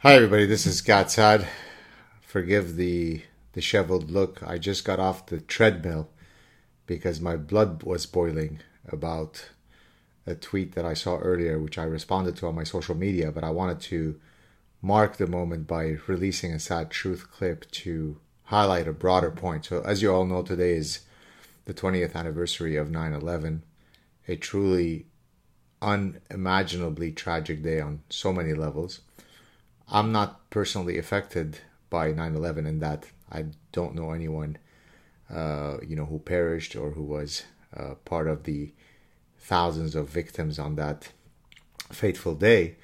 Hi, everybody. This is Gad Saad. Forgive the disheveled look. I just got off the treadmill because my blood was boiling about a tweet that I saw earlier, which I responded to on my social media. But I wanted to mark the moment by releasing a Saad truth clip to highlight a broader point. So, as you all know, today is the 20th anniversary of 9 11, a truly unimaginably tragic day on so many levels. I'm not personally affected by 9/11 in that I don't know anyone, uh, you know, who perished or who was uh, part of the thousands of victims on that fateful day.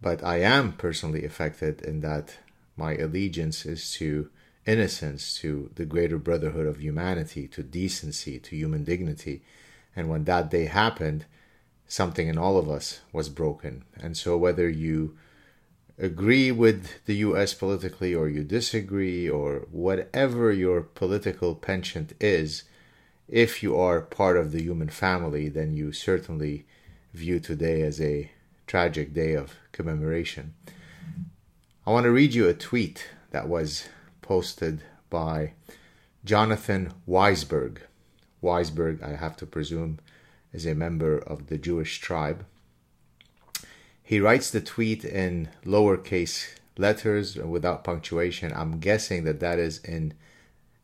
But I am personally affected in that my allegiance is to innocence, to the greater brotherhood of humanity, to decency, to human dignity. And when that day happened, something in all of us was broken. And so, whether you agree with the US politically or you disagree or whatever your political penchant is, if you are part of the human family, then you certainly view today as a tragic day of commemoration. I want to read you a tweet that was posted by Jonathan Weisberg. Weisberg, I have to presume, is a member of the Jewish tribe. He writes the tweet in lowercase letters without punctuation. I'm guessing that that is in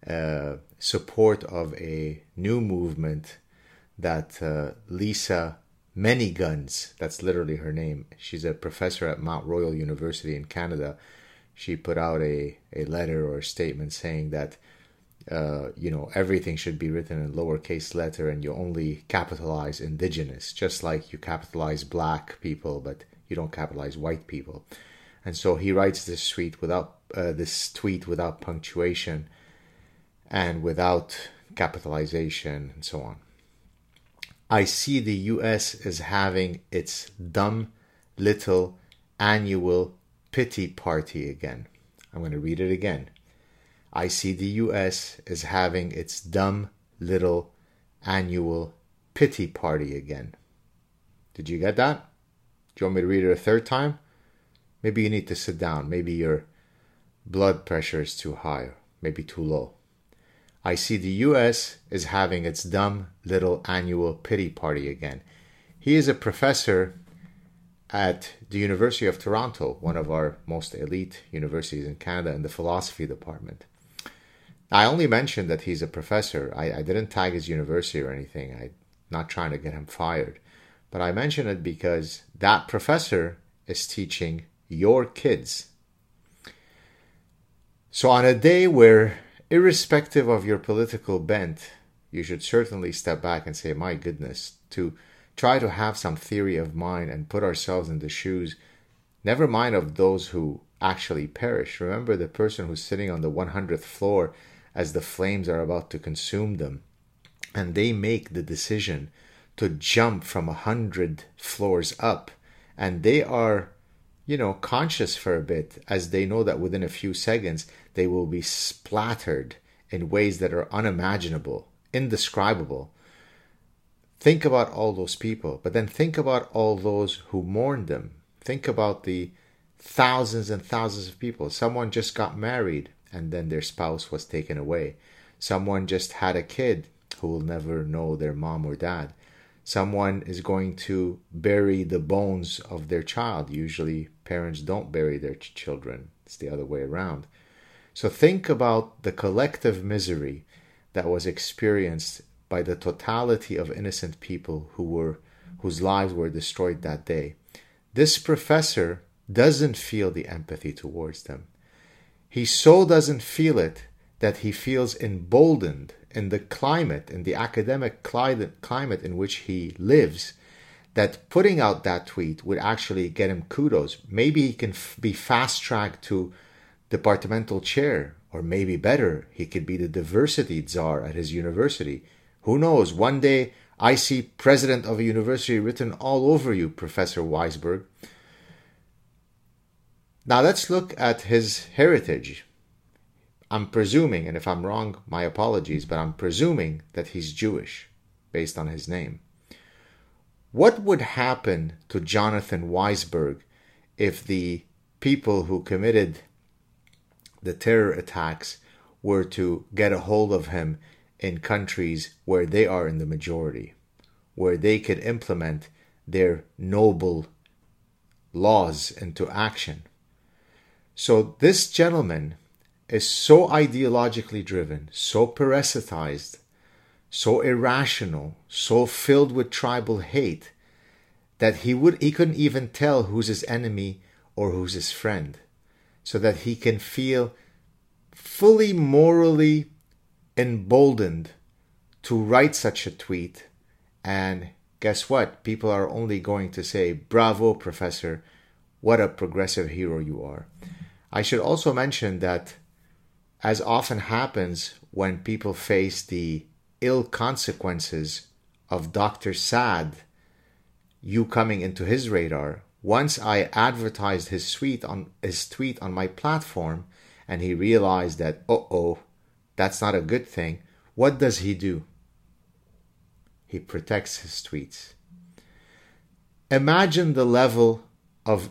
uh, support of a new movement that uh, Lisa Many Guns, that's literally her name. She's a professor at Mount Royal University in Canada. She put out a, a letter or a statement saying that uh, you know everything should be written in lowercase letter and you only capitalize indigenous just like you capitalize black people but you don't capitalize white people. And so he writes this tweet without uh, this tweet without punctuation and without capitalization and so on. I see the US is having its dumb little annual pity party again. I'm going to read it again. I see the US is having its dumb little annual pity party again. Did you get that? Do you want me to read it a third time? Maybe you need to sit down. Maybe your blood pressure is too high, maybe too low. I see the US is having its dumb little annual pity party again. He is a professor at the University of Toronto, one of our most elite universities in Canada, in the philosophy department. I only mentioned that he's a professor. I, I didn't tag his university or anything. I'm not trying to get him fired. But I mention it because that professor is teaching your kids. So, on a day where, irrespective of your political bent, you should certainly step back and say, My goodness, to try to have some theory of mind and put ourselves in the shoes, never mind of those who actually perish. Remember the person who's sitting on the 100th floor as the flames are about to consume them, and they make the decision to jump from a hundred floors up. And they are you know conscious for a bit as they know that within a few seconds they will be splattered in ways that are unimaginable indescribable. Think about all those people but then think about all those who mourn them. Think about the thousands and thousands of people. Someone just got married and then their spouse was taken away. Someone just had a kid who will never know their mom or dad someone is going to bury the bones of their child. Usually, parents don't bury their children, it's the other way around. So, think about the collective misery that was experienced by the totality of innocent people who were whose lives were destroyed that day. This professor doesn't feel the empathy towards them. He so doesn't feel it that he feels emboldened in the climate, in the academic climate in which he lives, that putting out that tweet would actually get him kudos. Maybe he can f- be fast tracked to departmental chair, or maybe better, he could be the diversity czar at his university. Who knows? One day I see president of a university written all over you, Professor Weisberg. Now let's look at his heritage. I'm presuming, and if I'm wrong, my apologies, but I'm presuming that he's Jewish based on his name. What would happen to Jonathan Weisberg if the people who committed the terror attacks were to get a hold of him in countries where they are in the majority, where they could implement their noble laws into action. So this gentleman is so ideologically driven, so parasitized, so irrational, so filled with tribal hate that he would he couldn't even tell who's his enemy or who's his friend so that he can feel fully morally emboldened to write such a tweet. And guess what? People are only going to say bravo professor. What a progressive hero you are. I should also mention that as often happens when people face the ill consequences of Dr. Saad, you coming into his radar. Once I advertised his tweet on his tweet on my platform, and he realized that, oh oh, that's not a good thing. What does he do? He protects his tweets. Imagine the level of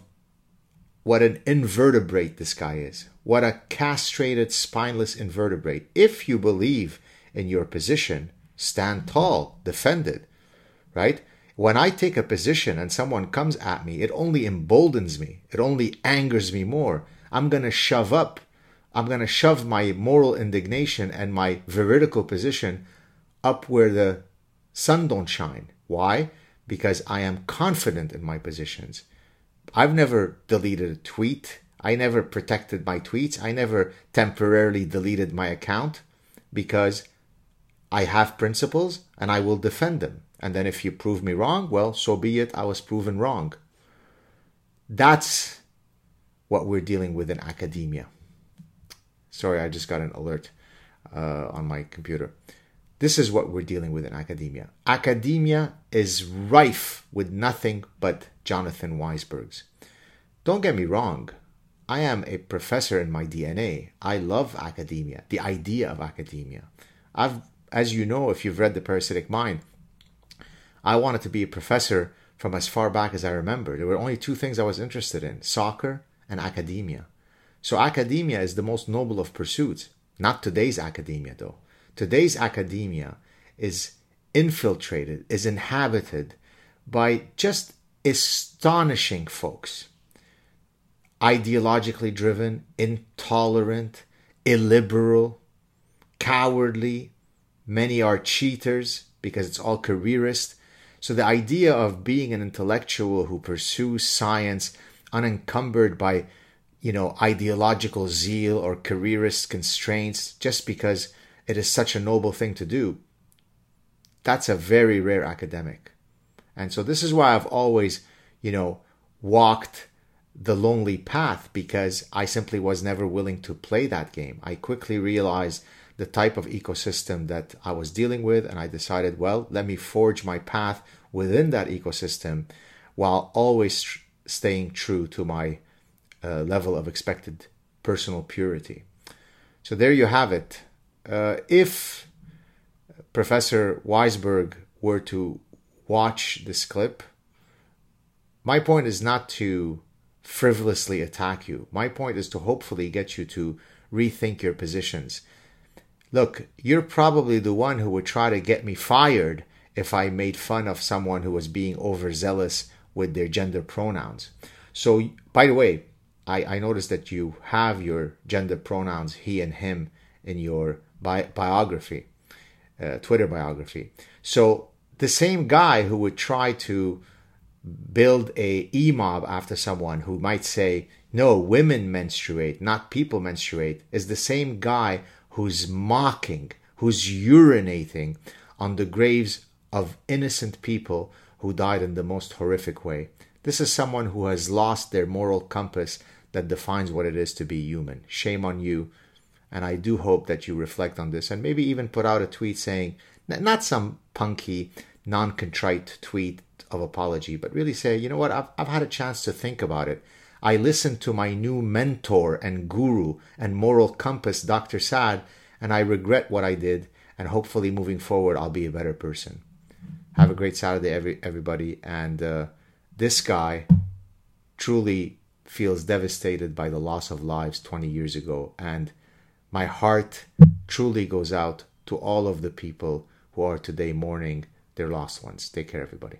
what an invertebrate this guy is. What a castrated, spineless invertebrate. If you believe in your position, stand tall, defend it, right? When I take a position and someone comes at me, it only emboldens me. It only angers me more. I'm going to shove up. I'm going to shove my moral indignation and my veridical position up where the sun don't shine. Why? Because I am confident in my positions. I've never deleted a tweet. I never protected my tweets. I never temporarily deleted my account because I have principles and I will defend them. And then if you prove me wrong, well, so be it. I was proven wrong. That's what we're dealing with in academia. Sorry, I just got an alert uh, on my computer. This is what we're dealing with in academia. Academia is rife with nothing but Jonathan Weisbergs. Don't get me wrong. I am a professor in my DNA. I love academia, the idea of academia. I've as you know, if you've read The Parasitic Mind, I wanted to be a professor from as far back as I remember. There were only two things I was interested in soccer and academia. So, academia is the most noble of pursuits. Not today's academia, though. Today's academia is infiltrated, is inhabited by just astonishing folks. Ideologically driven, intolerant, illiberal, cowardly, Many are cheaters because it's all careerist. So the idea of being an intellectual who pursues science unencumbered by, you know, ideological zeal or careerist constraints just because it is such a noble thing to do, that's a very rare academic. And so this is why I've always, you know, walked the lonely path because I simply was never willing to play that game. I quickly realized the type of ecosystem that I was dealing with, and I decided, well, let me forge my path within that ecosystem while always tr- staying true to my uh, level of expected personal purity. So there you have it. Uh, if Professor Weisberg were to watch this clip, my point is not to frivolously attack you. My point is to hopefully get you to rethink your positions look, you're probably the one who would try to get me fired if I made fun of someone who was being overzealous with their gender pronouns. So, by the way, I, I noticed that you have your gender pronouns he and him in your bi- biography, uh, Twitter biography. So, the same guy who would try to build a e-mob after someone who might say, no, women menstruate, not people menstruate, is the same guy who's mocking, who's urinating on the graves of innocent people who died in the most horrific way. This is someone who has lost their moral compass that defines what it is to be human. Shame on you. And I do hope that you reflect on this and maybe even put out a tweet saying, not some punky, non contrite tweet of apology, but really say, you know what, I've, I've had a chance to think about it. I listened to my new mentor and guru and moral compass, Dr. Saad, and I regret what I did. And hopefully, moving forward, I'll be a better person. Have a great Saturday, every, everybody. And uh, this guy truly feels devastated by the loss of lives 20 years ago. And my heart truly goes out to all of the people who are today mourning their lost ones. Take care, everybody.